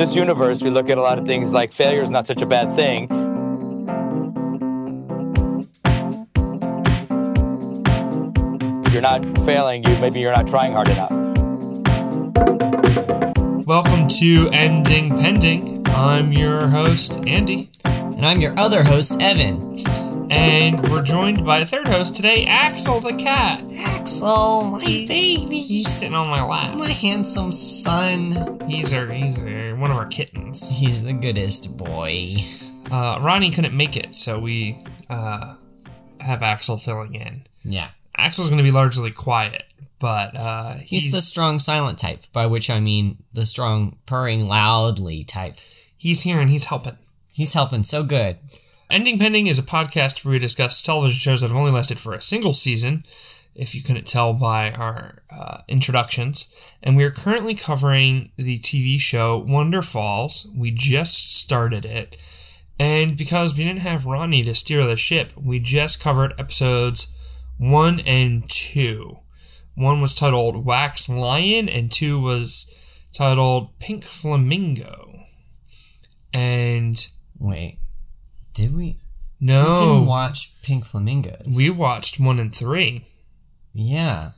this universe, we look at a lot of things like failure is not such a bad thing. If you're not failing, you maybe you're not trying hard enough. Welcome to Ending Pending. I'm your host, Andy. And I'm your other host, Evan. And we're joined by a third host today, Axel the cat. Axel, my baby. He's sitting on my lap. My handsome son. He's our he's our, one of our kittens. He's the goodest boy. Uh, Ronnie couldn't make it, so we uh, have Axel filling in. Yeah. Axel's going to be largely quiet, but uh, he's, he's the strong silent type, by which I mean the strong purring loudly type. He's here and he's helping. He's helping so good. Ending Pending is a podcast where we discuss television shows that have only lasted for a single season, if you couldn't tell by our uh, introductions. And we are currently covering the TV show Wonderfalls. We just started it. And because we didn't have Ronnie to steer the ship, we just covered episodes one and two. One was titled Wax Lion, and two was titled Pink Flamingo. And. Wait. Did we? No. We didn't watch Pink Flamingos. We watched one and three. Yeah.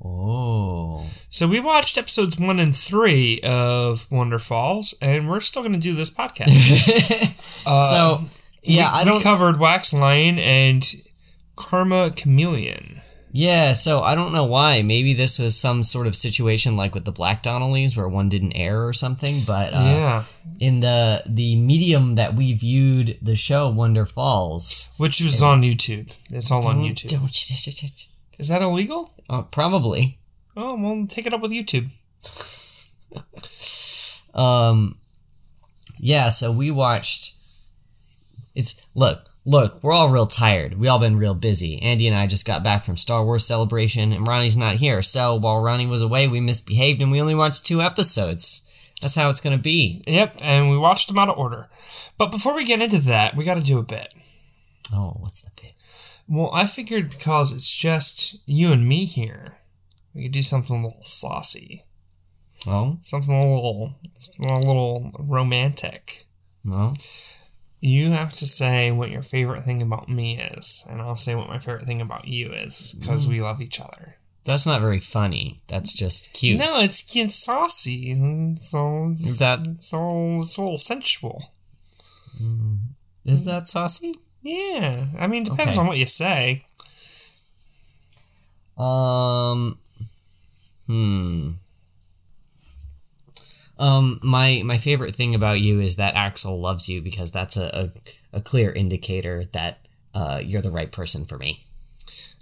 Oh. So we watched episodes one and three of Wonderfalls, and we're still going to do this podcast. uh, so, yeah, we, I don't. We covered Wax Lion and Karma Chameleon. Yeah, so I don't know why. Maybe this was some sort of situation like with the Black Donnellys where one didn't air or something. But uh, yeah, in the the medium that we viewed the show Wonderfalls, which was on YouTube, it's all on YouTube. Don't, Is that illegal? Uh, probably. Oh well, take it up with YouTube. um, yeah. So we watched. It's look Look, we're all real tired. We all been real busy. Andy and I just got back from Star Wars Celebration, and Ronnie's not here. So while Ronnie was away, we misbehaved and we only watched two episodes. That's how it's gonna be. Yep, and we watched them out of order. But before we get into that, we got to do a bit. Oh, what's the bit? Well, I figured because it's just you and me here, we could do something a little saucy. Oh, something a little, a little romantic. Well. You have to say what your favorite thing about me is, and I'll say what my favorite thing about you is, because mm. we love each other. That's not very funny. That's just cute. No, it's, it's saucy. So it's, that so it's a little sensual. Mm. Is that saucy? Yeah. I mean, depends okay. on what you say. Um. Hmm. Um, my my favorite thing about you is that Axel loves you because that's a, a, a clear indicator that uh, you're the right person for me.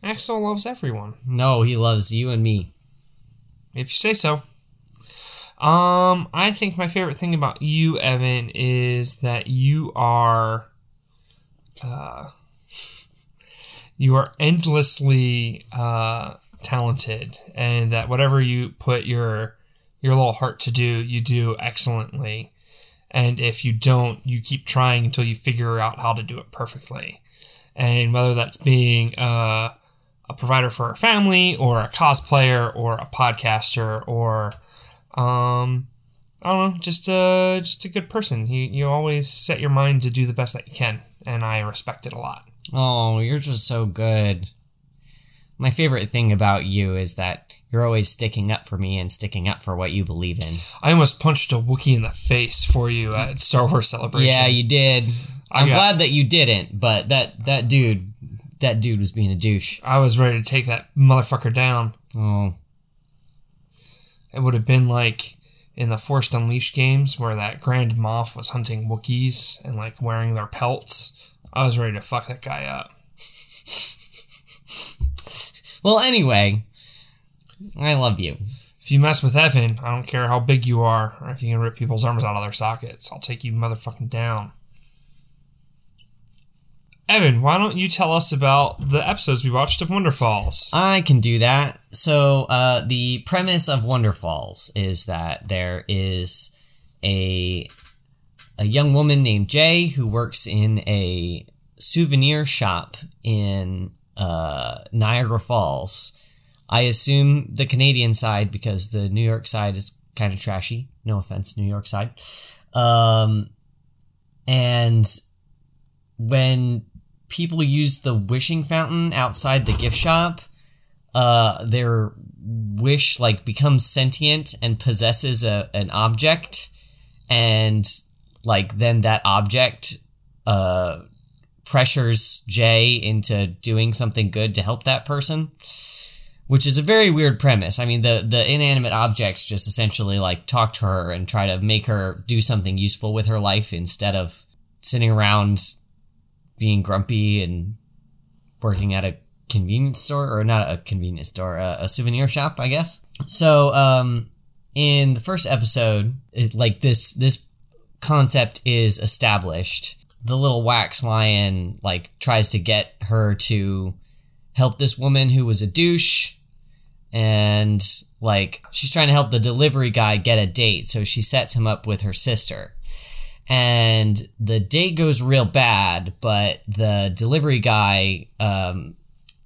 Axel loves everyone. No, he loves you and me. If you say so. Um, I think my favorite thing about you, Evan, is that you are, uh, you are endlessly uh, talented, and that whatever you put your your little heart to do, you do excellently. And if you don't, you keep trying until you figure out how to do it perfectly. And whether that's being a, a provider for a family, or a cosplayer, or a podcaster, or um, I don't know, just a just a good person. You you always set your mind to do the best that you can, and I respect it a lot. Oh, you're just so good. My favorite thing about you is that you're always sticking up for me and sticking up for what you believe in. I almost punched a Wookiee in the face for you at Star Wars Celebration. Yeah, you did. I'm got, glad that you didn't, but that that dude, that dude was being a douche. I was ready to take that motherfucker down. Oh. It would have been like in the Force Unleashed games where that Grand Moff was hunting Wookiees and like wearing their pelts. I was ready to fuck that guy up. well, anyway, I love you. If you mess with Evan, I don't care how big you are, or if you can rip people's arms out of their sockets, I'll take you motherfucking down. Evan, why don't you tell us about the episodes we watched of Wonderfalls? I can do that. So, uh, the premise of Wonderfalls is that there is a a young woman named Jay who works in a souvenir shop in uh, Niagara Falls I assume the Canadian side because the New York side is kind of trashy. No offense, New York side. Um, and when people use the wishing fountain outside the gift shop, uh, their wish like becomes sentient and possesses a an object, and like then that object uh pressures Jay into doing something good to help that person. Which is a very weird premise. I mean, the the inanimate objects just essentially like talk to her and try to make her do something useful with her life instead of sitting around being grumpy and working at a convenience store or not a convenience store, a, a souvenir shop, I guess. So, um, in the first episode, it, like this this concept is established. The little wax lion like tries to get her to help this woman who was a douche and like she's trying to help the delivery guy get a date so she sets him up with her sister. And the date goes real bad but the delivery guy um,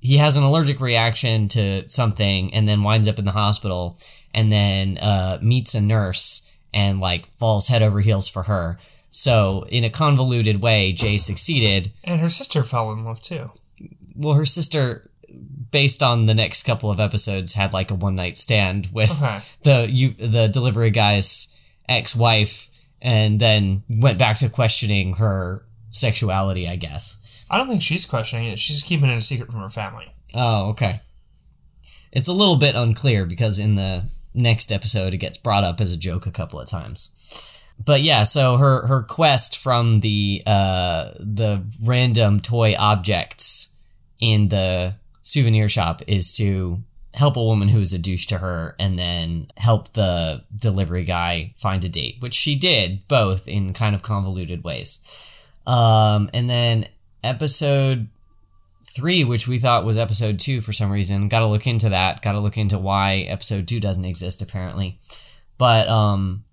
he has an allergic reaction to something and then winds up in the hospital and then uh, meets a nurse and like falls head over heels for her. So in a convoluted way jay succeeded. And her sister fell in love too. well her sister based on the next couple of episodes had like a one night stand with Okay. the you the delivery guy's ex-wife and then went back to questioning her sexuality i guess I don't think she's questioning it. She's keeping it a secret from her family. oh okay it's a little bit unclear because in the next episode it gets brought up as a joke a couple of times but yeah so her her quest from the uh the random toy objects in the souvenir shop is to help a woman who's a douche to her and then help the delivery guy find a date which she did both in kind of convoluted ways um and then episode three, which we thought was episode two for some reason. Got to look into that. Got to look into why episode two doesn't exist apparently. But um,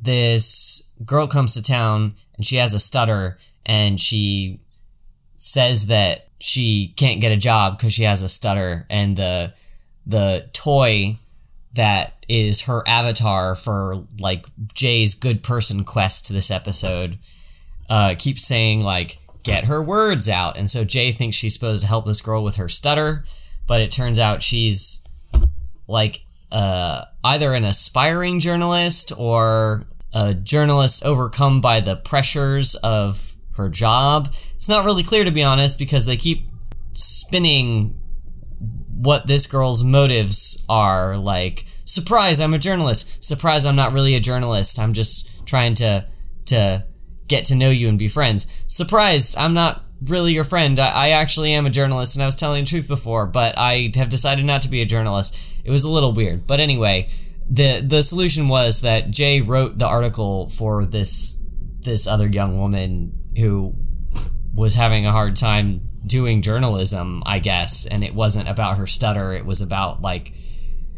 this girl comes to town and she has a stutter and she says that she can't get a job because she has a stutter and the the toy that is her avatar for like Jay's good person quest to this episode uh, keeps saying like get her words out. And so jay thinks she's supposed to help this girl with her stutter but it turns out she's like uh, either an aspiring journalist or a journalist overcome by the pressures of her job. It's not really clear to be honest because they keep spinning what this girl's motives are. Like surprise i'm a journalist. Surprise i'm not really a journalist. I'm just trying to to get to know you and be friends. Surprised i'm not really your friend. I, I actually am a journalist and i was telling the truth before but i have decided not to be a journalist. It was a little weird. But anyway the the solution was that jay wrote the article for this this other young woman who was having a hard time doing journalism, I guess, and it wasn't about her stutter, it was about like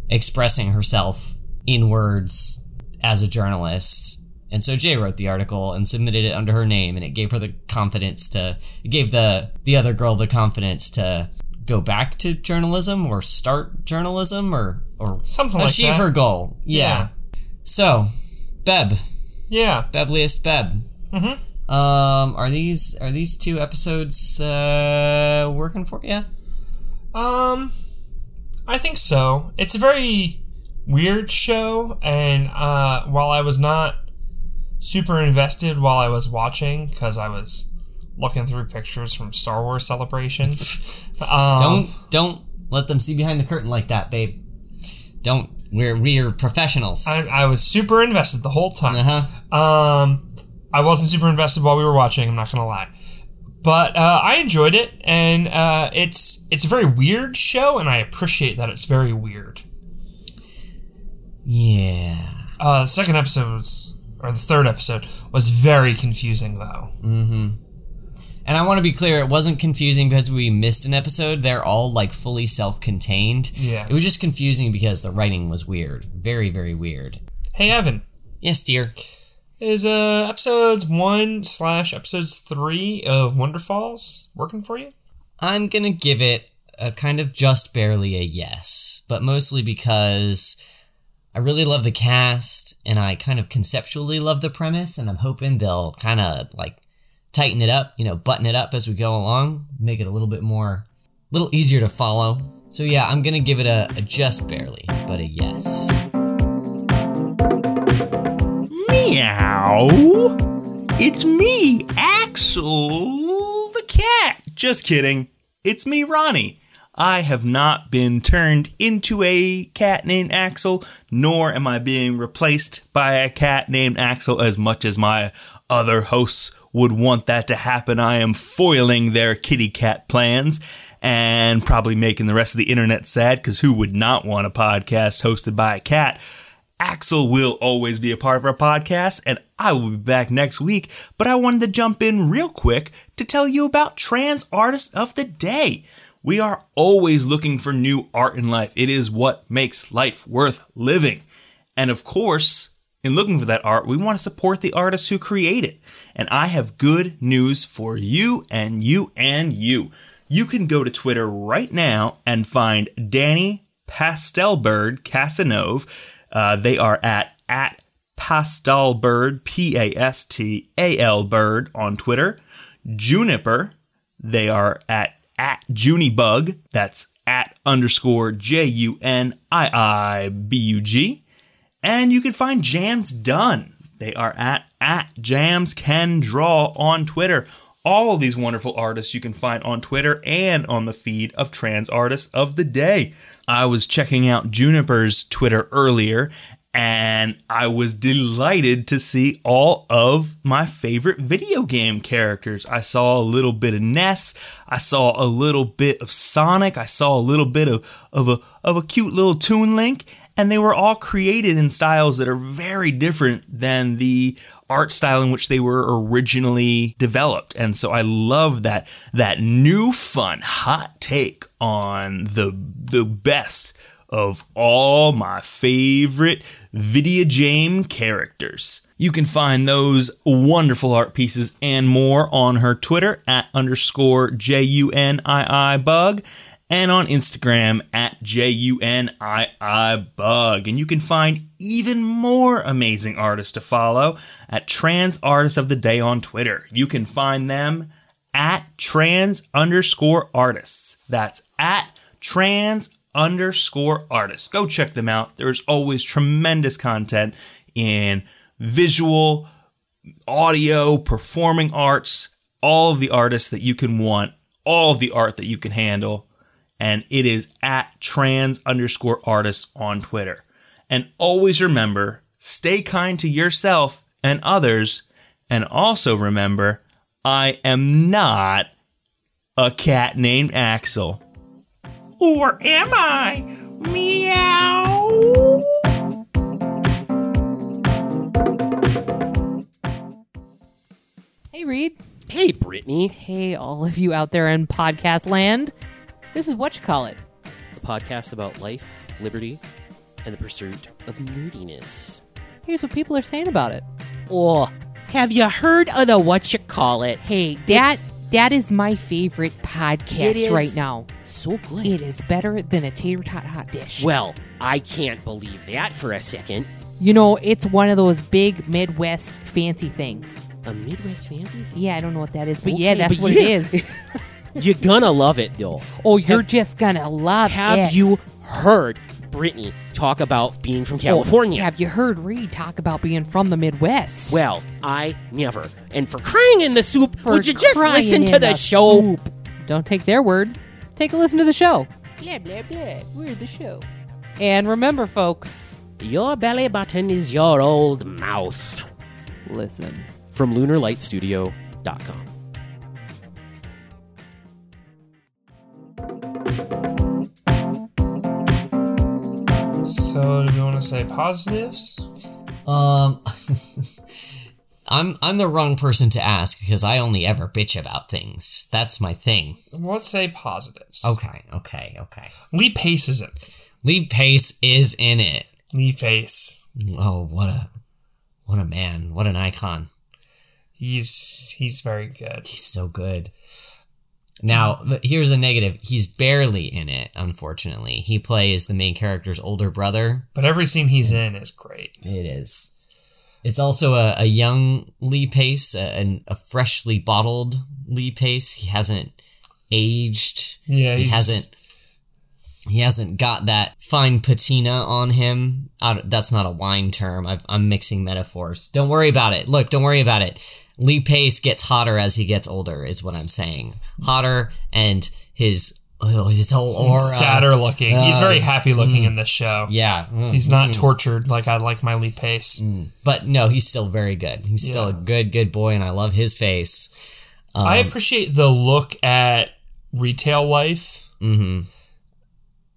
expressing herself in words as a journalist. And so Jay wrote the article and submitted it under her name and it gave her the confidence to it gave the the other girl the confidence to go back to journalism or start journalism or or Something like achieve that. her goal. Yeah. So, Beb, Yeah. Bebliest Beb. Mhm. Um, are these are these two episodes uh working for you? Um, I think so. It's a very weird show, and uh, while I was not super invested while I was watching, because I was looking through pictures from Star Wars Celebration. um, Don't don't let them see behind the curtain like that, babe. Don't. We're we're professionals. I, I was super invested the whole time. Uh huh. Um, I wasn't super invested while we were watching. I'm not gonna lie, but uh, I enjoyed it, and uh, it's it's a very weird show, and I appreciate that it's very weird. Yeah. Uh, the second episode was, or the third episode was very confusing though. Mm-hmm. And I want to be clear, it wasn't confusing because we missed an episode. They're all like fully self-contained. Yeah. It was just confusing because the writing was weird. Very, very weird. Hey Evan, Yes, dear. Is uh episodes one slash episodes three of Wonderfalls working for you? I'm gonna give it a kind of just barely a yes, but mostly because I really love the cast and I kind of conceptually love the premise, and I'm hoping they'll kind of like tighten it up, you know, button it up as we go along, make it a little bit more, a little easier to follow. So yeah, I'm gonna give it a, a just barely, but a yes. Meow. It's me, Axel the cat. Just kidding. It's me, Ronnie. I have not been turned into a cat named Axel, nor am I being replaced by a cat named Axel as much as my other hosts would want that to happen. I am foiling their kitty cat plans and probably making the rest of the internet sad because who would not want a podcast hosted by a cat? Axel will always be a part of our podcast, and I will be back next week. But I wanted to jump in real quick to tell you about Trans Artist of the Day. We are always looking for new art in life. It is what makes life worth living. And of course, in looking for that art, we want to support the artists who create it. And I have good news for you and you and you. You can go to Twitter right now and find Danny Pastelbird Casanova. Uh, they are at at Pastelbird P A S T A L Bird on Twitter. Juniper, they are at at Junibug. That's at underscore J U N I I B U G. And you can find Jams Done. They are at at Jams Can Draw on Twitter. All of these wonderful artists you can find on Twitter and on the feed of Trans Artists of the Day. I was checking out Juniper's Twitter earlier and I was delighted to see all of my favorite video game characters. I saw a little bit of Ness, I saw a little bit of Sonic, I saw a little bit of, of a of a cute little Toon Link, and they were all created in styles that are very different than the art style in which they were originally developed. And so I love that that new fun hot take on the the best of all my favorite video game characters. You can find those wonderful art pieces and more on her Twitter at underscore J U N I I bug and on Instagram at J U N I I bug. And you can find even more amazing artists to follow at Trans Artists of the Day on Twitter. You can find them at trans underscore artists. That's at trans underscore artists. Go check them out. There's always tremendous content in visual, audio, performing arts, all of the artists that you can want, all of the art that you can handle. And it is at trans underscore artists on Twitter. And always remember stay kind to yourself and others. And also remember, I am not a cat named Axel. Or am I? Meow. Hey, Reed. Hey, Brittany. Hey, all of you out there in podcast land. This is what you call it. A podcast about life, liberty, and the pursuit of nerdiness. Here's what people are saying about it. Oh, have you heard of the what you call it? Hey, that that is my favorite podcast right now. So good. It is better than a tater tot hot dish. Well, I can't believe that for a second. you know, it's one of those big Midwest fancy things. A Midwest fancy? Yeah, I don't know what that is, but Okay, yeah, that's but what yeah. it is. You're gonna love it, though. Oh, you're Have- just gonna love Have it. Have you heard Brittany talk about being from Oh, California? have you heard Reed talk about being from the Midwest? Well, I never. And for crying in the soup, For would you just listen in to the, show? soup. Don't take their word. Take a listen to the show. Blah blah blah. We're the show. And remember, folks, Your belly button is your old mouth. listen. From LunarLightStudio.com. So, do you want to say positives? Um, I'm I'm the wrong person to ask because I only ever bitch about things. That's my thing. Let's say positives. Okay, okay, okay. Lee Pace is it. Lee Pace is in it. Lee Pace. Oh, what a what a man! What an icon! He's he's very good. He's so good. Now, here's a negative. He's barely in it, unfortunately. He plays the main character's older brother. But every scene he's in is great. It is. It's also a, a young Lee Pace, a, an- a freshly bottled Lee Pace. He hasn't aged. Yeah, he hasn't. He hasn't got that fine patina on him. That's not a wine term. i I'm mixing metaphors. Don't worry about it. Look, don't worry about it. Lee Pace gets hotter as he gets older, is what I'm saying. Hotter, and his oh, his whole aura. sadder looking. he's Uh, very happy looking in this show. Yeah, mm, He's not tortured like I like my Lee Pace. but no, he's still very good. He's still a good, good boy, and I love his face. Um, I appreciate the look at retail life. mhm.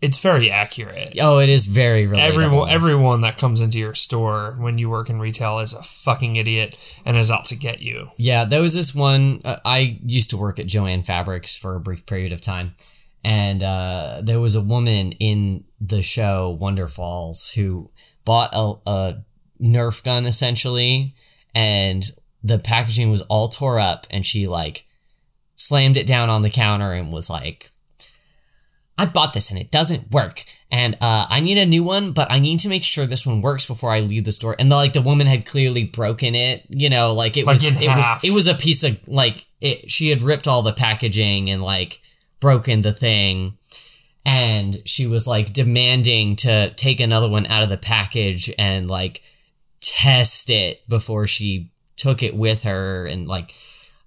It's very accurate. Oh, it is very relatable. Everyone, everyone that comes into your store when you work in retail is a fucking idiot and is out to get you. Yeah, there was this one. Uh, I used to work at Jo-Ann Fabrics for a brief period of time, and uh, there was a woman in the show Wonderfalls who bought a, a Nerf gun essentially, and the packaging was all tore up, and she like slammed it down on the counter and was like. I bought this and it doesn't work, and uh, I need a new one, but I need to make sure this one works before I leave the store. And the, like the woman had clearly broken it, you know, like it Like was it was it was a piece of like it. She had ripped all the packaging and like broken the thing, and she was like demanding to take another one out of the package and like test it before she took it with her and like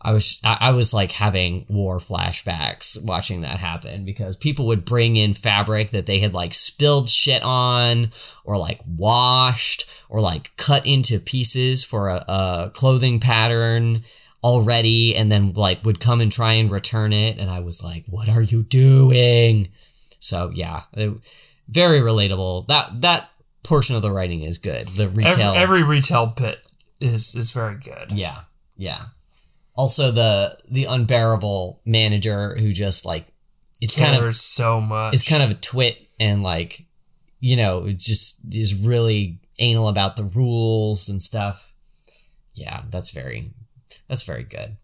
I was I was like having war flashbacks watching that happen because people would bring in fabric that they had like spilled shit on or like washed or like cut into pieces for a, a clothing pattern already and then like would come and try and return it and I was like what are you doing so yeah it- very relatable that that portion of the writing is good the retail Every, every retail pit is is very good. yeah, yeah. Also, the the unbearable manager who just like is Cares kind of so much. is kind of a twit and like you know just is really anal about the rules and stuff. Yeah, that's very that's very good.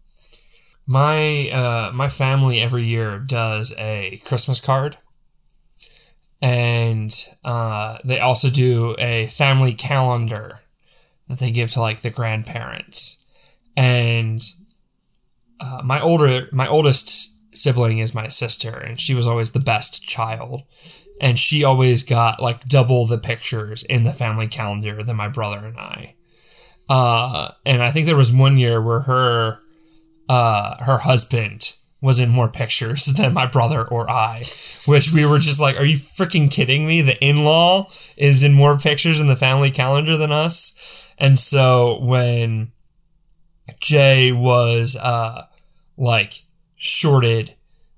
My uh, my family every year does a Christmas card, and uh, they also do a family calendar that they give to like the grandparents. And uh, my older my oldest sibling is my sister, and she was always the best child, and she always got like double the pictures in the family calendar than my brother and I. Uh, and I think there was one year where her uh, her husband was in more pictures than my brother or I, which we were just like, are you freaking kidding me? The in law is in more pictures in the family calendar than us. And so when Jay was uh, like shorted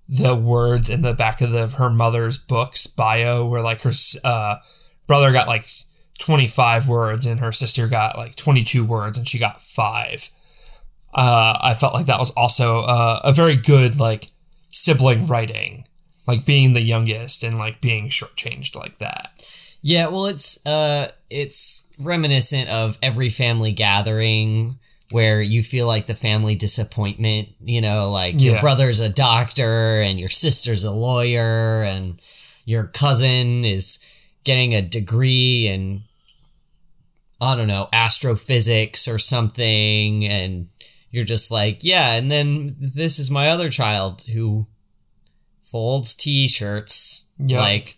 the words in the back of the, her mother's book's bio, where like her uh, brother got like 25 words and her sister got like 22 words and she got five uh, I felt like that was also uh, a very good like sibling writing, like being the youngest and like being shortchanged like that. Yeah, well, it's uh, it's reminiscent of every family gathering where you feel like the family disappointment. You know, like your brother's a doctor and your sister's a lawyer and your cousin is getting a degree in I don't know astrophysics or something, and you're just like, yeah. And then this is my other child who folds t-shirts, Yeah. like.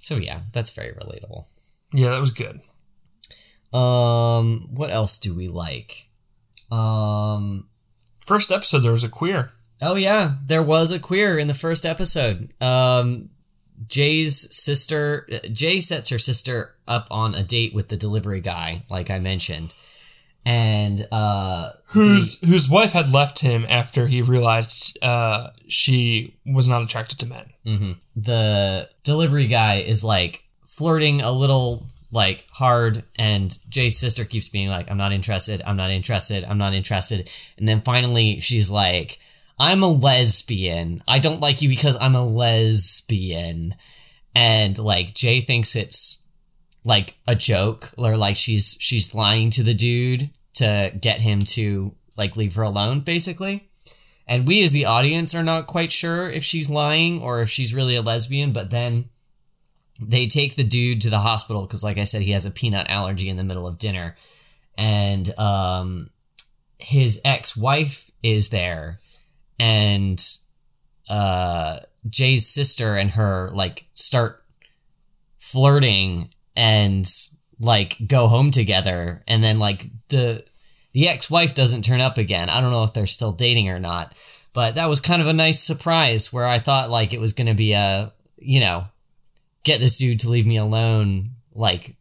So yeah, that's very relatable. Yeah, that was good. Um, what else do we like? Um, First episode, there was a queer. oh yeah, there was a queer in the first episode. Um, Jay's sister, Jay sets her sister up on a date with the delivery guy, like I mentioned, and uh, Whose whose wife had left him after he realized uh, she was not attracted to men. mhm. the delivery guy is like flirting a little like hard and Jay's sister keeps being like I'm not interested I'm not interested I'm not interested. And then finally she's like I'm a lesbian. I don't like you because I'm a lesbian. And like Jay thinks it's like a joke or like she's she's lying to the dude to get him to like leave her alone basically. And we as the audience are not quite sure if she's lying or if she's really a lesbian, but then they take the dude to the hospital because like I said, he has a peanut allergy in the middle of dinner. And um his ex-wife is there and uh Jay's sister and her like start flirting and like go home together and then like the the ex-wife doesn't turn up again. I don't know if they're still dating or not, but that was kind of a nice surprise where I thought like it was going to be a, you know, get this dude to leave me alone like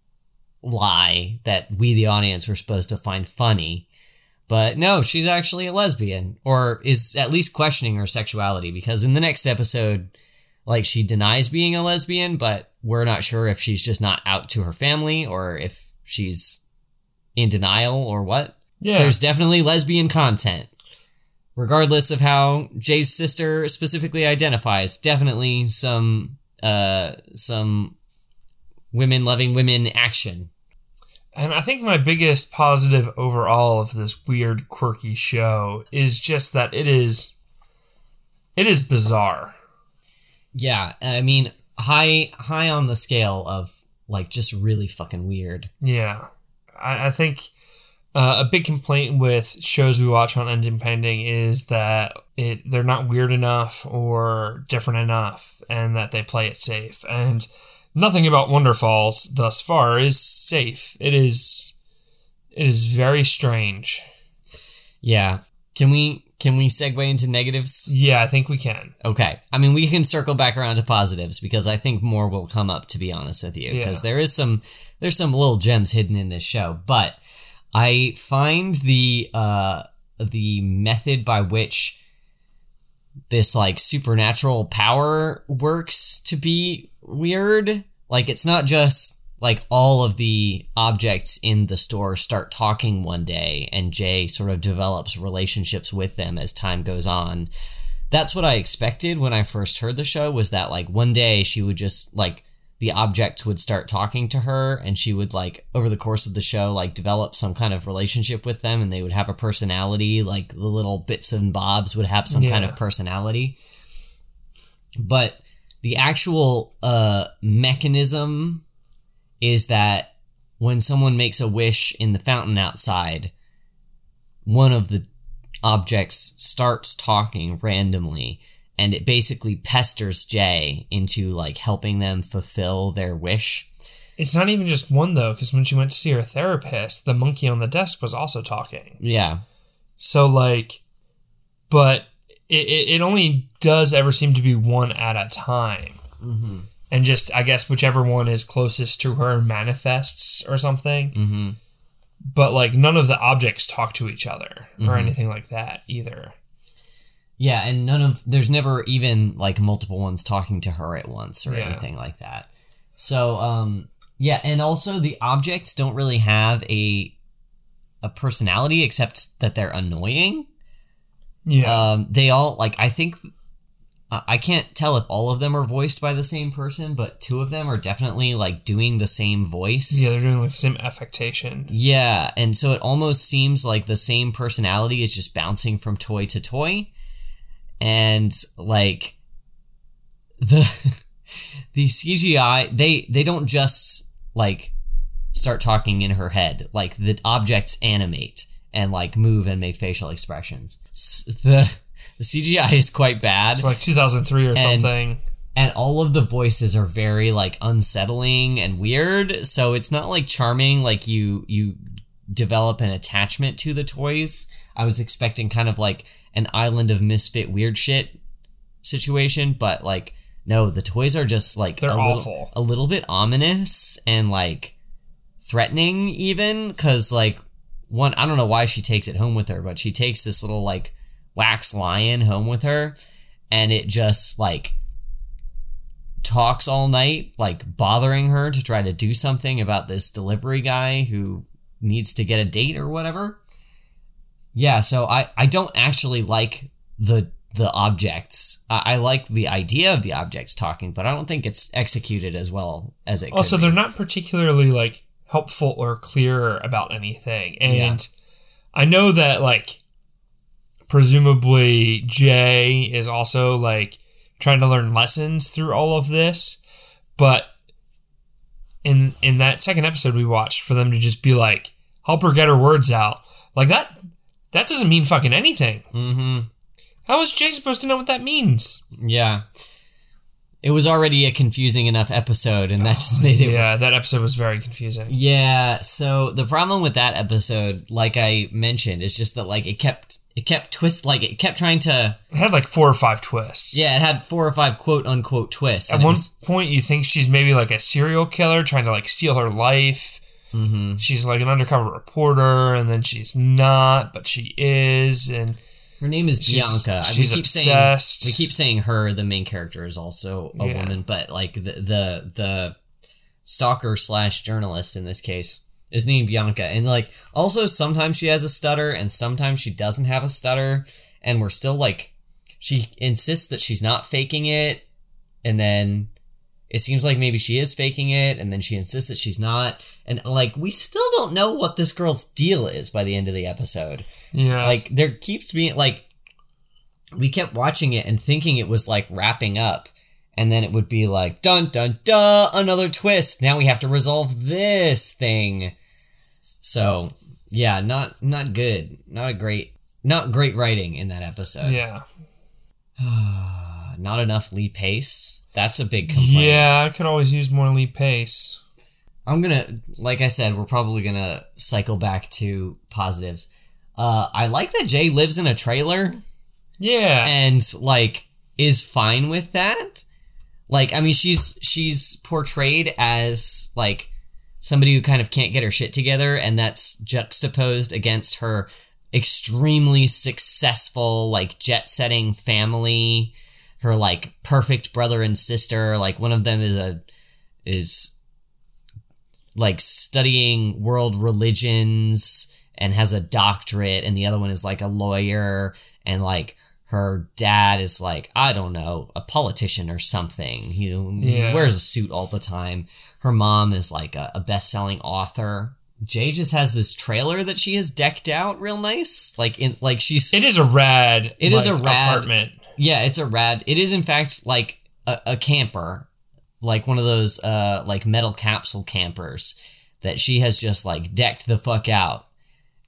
lie that we the audience were supposed to find funny. But no, she's actually a lesbian or is at least questioning her sexuality because in the next episode like she denies being a lesbian, but we're not sure if she's just not out to her family or if she's in denial or what. Yeah. There's definitely lesbian content. Regardless of how Jay's sister specifically identifies, definitely some uh some women loving women action. And I think my biggest positive overall of this weird, quirky show is just that it is it is bizarre. Yeah, I mean high high on the scale of like just really fucking weird. Yeah. I, I think uh, a big complaint with shows we watch on Ending Pending is that it they're not weird enough or different enough and that they play it safe. And nothing about Wonderfalls thus far is safe. It is it is very strange. Yeah. Can we can we segue into negatives? Yeah, I think we can. Okay. I mean, we can circle back around to positives because I think more will come up to be honest with you because Yeah. there is some there's some little gems hidden in this show, but I find the uh the method by which this like supernatural power works to be weird. Like it's not just like all of the objects in the store start talking one day and Jay sort of develops relationships with them as time goes on. That's what I expected when I first heard the show was that like one day she would just like the objects would start talking to her and she would like over the course of the show like develop some kind of relationship with them and they would have a personality like the little bits and bobs would have some kind of personality. But the actual uh mechanism is that when someone makes a wish in the fountain outside one of the objects starts talking randomly and it basically pesters Jay into like helping them fulfill their wish. It's not even just one though, because when she went to see her therapist, the monkey on the desk was also talking. Yeah. So like, but it, it, only does ever seem to be one at a time. Mm-hmm. And just, I guess, whichever one is closest to her manifests or something. Mm-hmm. But like, none of the objects talk to each other or Mhm. anything like that either. Yeah, and none of there's never even like multiple ones talking to her at once or Yeah. anything like that. So um yeah, and also the objects don't really have a a personality except that they're annoying. Yeah. Um they all like I think I can't tell if all of them are voiced by the same person, but two of them are definitely like doing the same voice. yeah, they're doing like the same affectation. Yeah, and so it almost seems like the same personality is just bouncing from toy to toy. And like the the CGI, they they don't just like start talking in her head. Like the objects animate and like move and make facial expressions. The the CGI is quite bad It's like 2003 or And- something. and all of the voices are very like unsettling and weird so it's not like charming like you you develop an attachment to the toys i was expecting kind of like an island of misfit weird shit situation but like no the toys are just like They're a little, awful. a little bit ominous and like threatening even because like one i don't know why she takes it home with her but she takes this little like wax lion home with her and it just like talks all night, like bothering her to try to do something about this delivery guy who needs to get a date or whatever. Yeah, so I I don't actually like the the objects. I, I like the idea of the objects talking, but I don't think it's executed as well as it. Could. Also, they're not particularly like helpful or clear about anything. And Yeah. I know that like presumably Jay is also like trying to learn lessons through all of this, but in in that second episode we watched for them to just be like help her get her words out like that that doesn't mean fucking anything Mm-hmm. how is jay supposed to know what that means Yeah. It was already a confusing enough episode, and that just made it. yeah that episode was very confusing Yeah. So the problem with that episode, like I mentioned, is just that like it kept it kept twist like it kept trying to. it had like four or five twists Yeah, it had four or five quote unquote twists. at one was- point you think she's maybe like a serial killer trying to like steal her life Mhm. she's like an undercover reporter and then she's not but she is and Her name is She's- Bianca. she's we keep obsessed. saying we keep saying her. The main character is also a Yeah. woman, but like the the the stalker slash journalist in this case is named Bianca, and like also sometimes she has a stutter, and sometimes she doesn't have a stutter, and we're still like she insists that she's not faking it, and then it seems like maybe she is faking it, and then she insists that she's not, and like we still don't know what this girl's deal is by the end of the episode. Yeah. Like there keeps being like we kept watching it and thinking it was like wrapping up. And then it would be like dun dun dun another twist. Now we have to resolve this thing. So yeah not not good. Not a great. Not great writing in that episode. Yeah not enough lee pace that's a big complaint yeah i could always use more lee pace I'm gonna, like I said, we're probably gonna cycle back to positives. Uh, I like that Jay lives in a trailer yeah and like is fine with that. Like, I mean, she's she's portrayed as like somebody who kind of can't get her shit together, and that's juxtaposed against her extremely successful, like jet setting family. Her like perfect brother and sister. Like one of them is a is like studying world religions and has a doctorate and the other one is like a lawyer and like her dad is like I don't know a politician or something he, Yeah. wears a suit all the time her mom is like a, a best-selling author Jay just has this trailer that she has decked out real nice like in like she's It is a rad. It is like, a rad- apartment. Yeah, it's a rad. It is in fact like a, a camper, like one of those uh like metal capsule campers that she has just like decked the fuck out,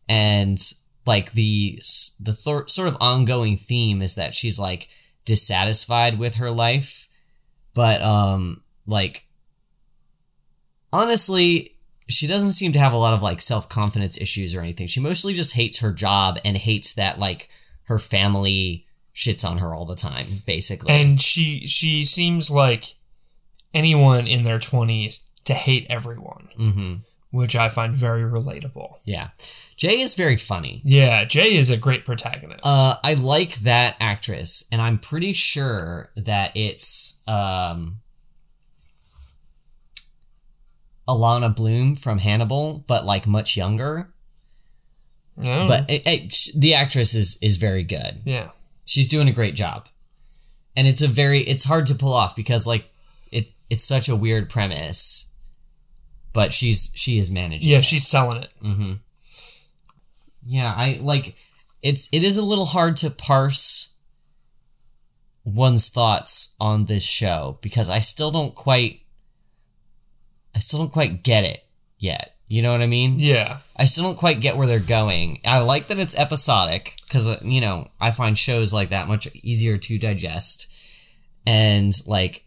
and like the the sort of ongoing theme is that she's like dissatisfied with her life, but um like honestly she doesn't seem to have a lot of like self-confidence issues or anything she mostly just hates her job and hates that like her family shits on her all the time basically. And she she seems like anyone in their twenties to hate everyone, hmm which I find very relatable. yeah. Jay is very funny. Yeah, Jay is a great protagonist. uh i like that actress and i'm pretty sure that it's um alana bloom from hannibal but like much younger. Yeah. but it, it, the actress is is very good. Yeah, she's doing a great job and it's a very it's hard to pull off because like it it's such a weird premise but she's she is managing yeah, it. she's selling it. mm-hmm. yeah i like it's it is a little hard to parse one's thoughts on this show because i still don't quite i still don't quite get it yet you know what i mean Yeah, I still don't quite get where they're going. I like that it's episodic because uh, you know I find shows like that much easier to digest, and like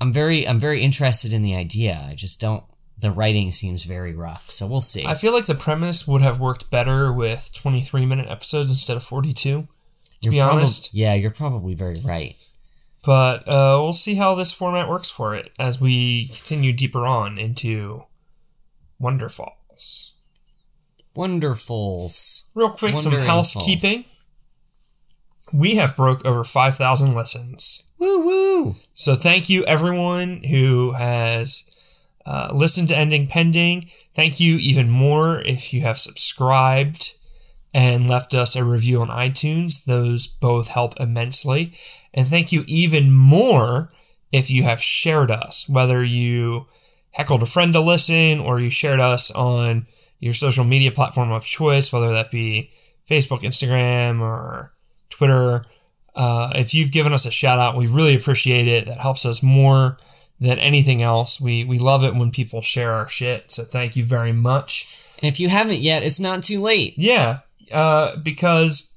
I'm very I'm very interested in the idea. I just don't. The writing seems very rough, so we'll see. I feel like the premise would have worked better with twenty three minute episodes instead of forty two. To be probab- honest, yeah, you're probably very right. But uh, we'll see how this format works for it as we continue deeper on into Wonderfalls. Wonderfuls. Real quick, some housekeeping. We have broke over 5,000 listens. Woo woo. So thank you everyone who has uh, listened to Ending Pending. Thank you even more if you have subscribed and left us a review on iTunes. Those both help immensely. And thank you even more if you have shared us, whether you heckled a friend to listen or you shared us on your social media platform of choice, whether that be Facebook, Instagram, or Twitter. Uh, if you've given us a shout out, we really appreciate it. That helps us more than anything else. We we love it when people share our shit. So thank you very much. And if you haven't yet, it's not too late. Yeah, uh, because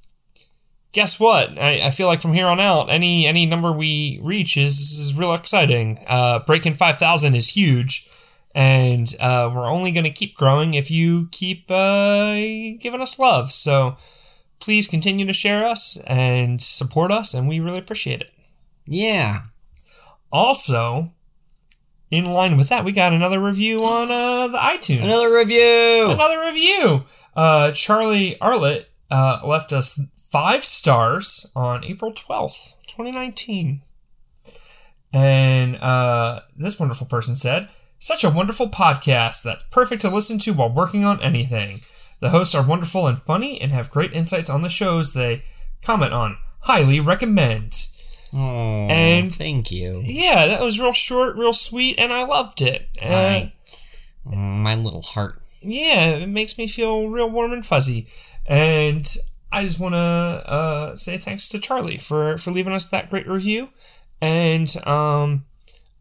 guess what? I, I feel like from here on out, any any number we reach is is real exciting. Uh, breaking five thousand is huge, and uh, we're only going to keep growing if you keep uh, giving us love. So please continue to share us and support us, and we really appreciate it. Yeah. Also, in line with that, we got another review on uh, the iTunes. Another review. Another review. Uh, Charlie Arlett uh, left us five stars on April 12th, 2019. And uh, this wonderful person said, Such a wonderful podcast that's perfect to listen to while working on anything. The hosts are wonderful and funny and have great insights on the shows they comment on. Highly recommend. Oh, And- thank you. Yeah, that was real short, real sweet, and I loved it. Uh, Hi. Mm, My little heart. Yeah, it makes me feel real warm and fuzzy. And I just want to uh, say thanks to Charlie for, for leaving us that great review. And um,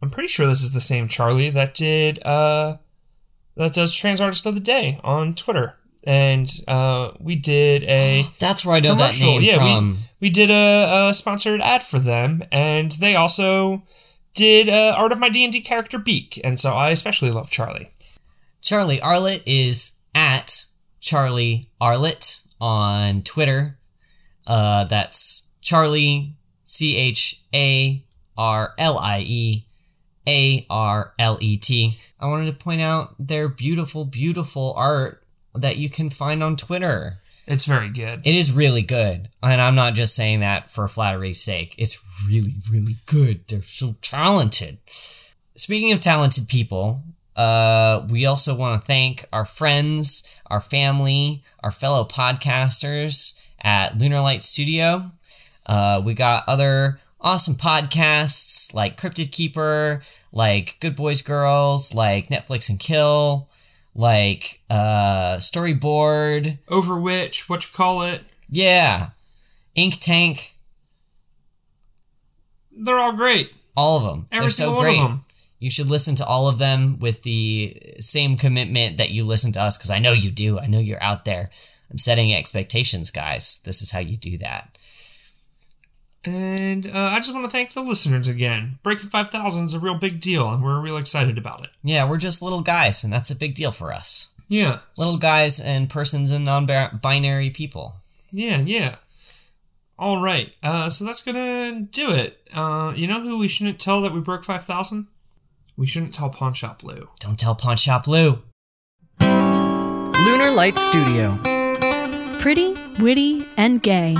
I'm pretty sure this is the same Charlie that did uh, that does Trans Artist of the Day on Twitter. And uh, we did a That's where I know that name yeah, from. we we did a, a sponsored ad for them, and they also did uh, art of my D and D character Beak, and so I especially love Charlie. Charlie Arlett is at Charlie Arlett on Twitter. Uh, that's Charlie C H A R L I E A R L E T. I wanted to point out their beautiful, beautiful art that you can find on Twitter. It's very good. It is really good. And I'm not just saying that for flattery's sake. It's really, really good. They're so talented. Speaking of talented people, uh, we also want to thank our friends, our family, our fellow podcasters at Lunar Light Studio. Uh, we got other awesome podcasts like Cryptid Keeper, like Good Boys Girls, like Netflix and Kill, like uh, Storyboard. Over which, what you call it? Yeah. Ink Tank, They're all great. all of them. Every They're single so one great. of them. You should listen to all of them with the same commitment that you listen to us because I know you do. I know you're out there. I'm setting expectations, guys. This is how you do that. And uh, I just want to thank the listeners again. Breaking 5,000 is a real big deal, and we're real excited about it. Yeah, we're just little guys, and that's a big deal for us. Yeah. Little guys and persons and non binary people. Yeah, yeah. All right. Uh, so that's going to do it. Uh, you know who we shouldn't tell that we broke 5,000? We shouldn't tell Pawn Shop Lou. Don't tell Pawn Shop Lou. Lunar Light Studio. Pretty, witty, and gay.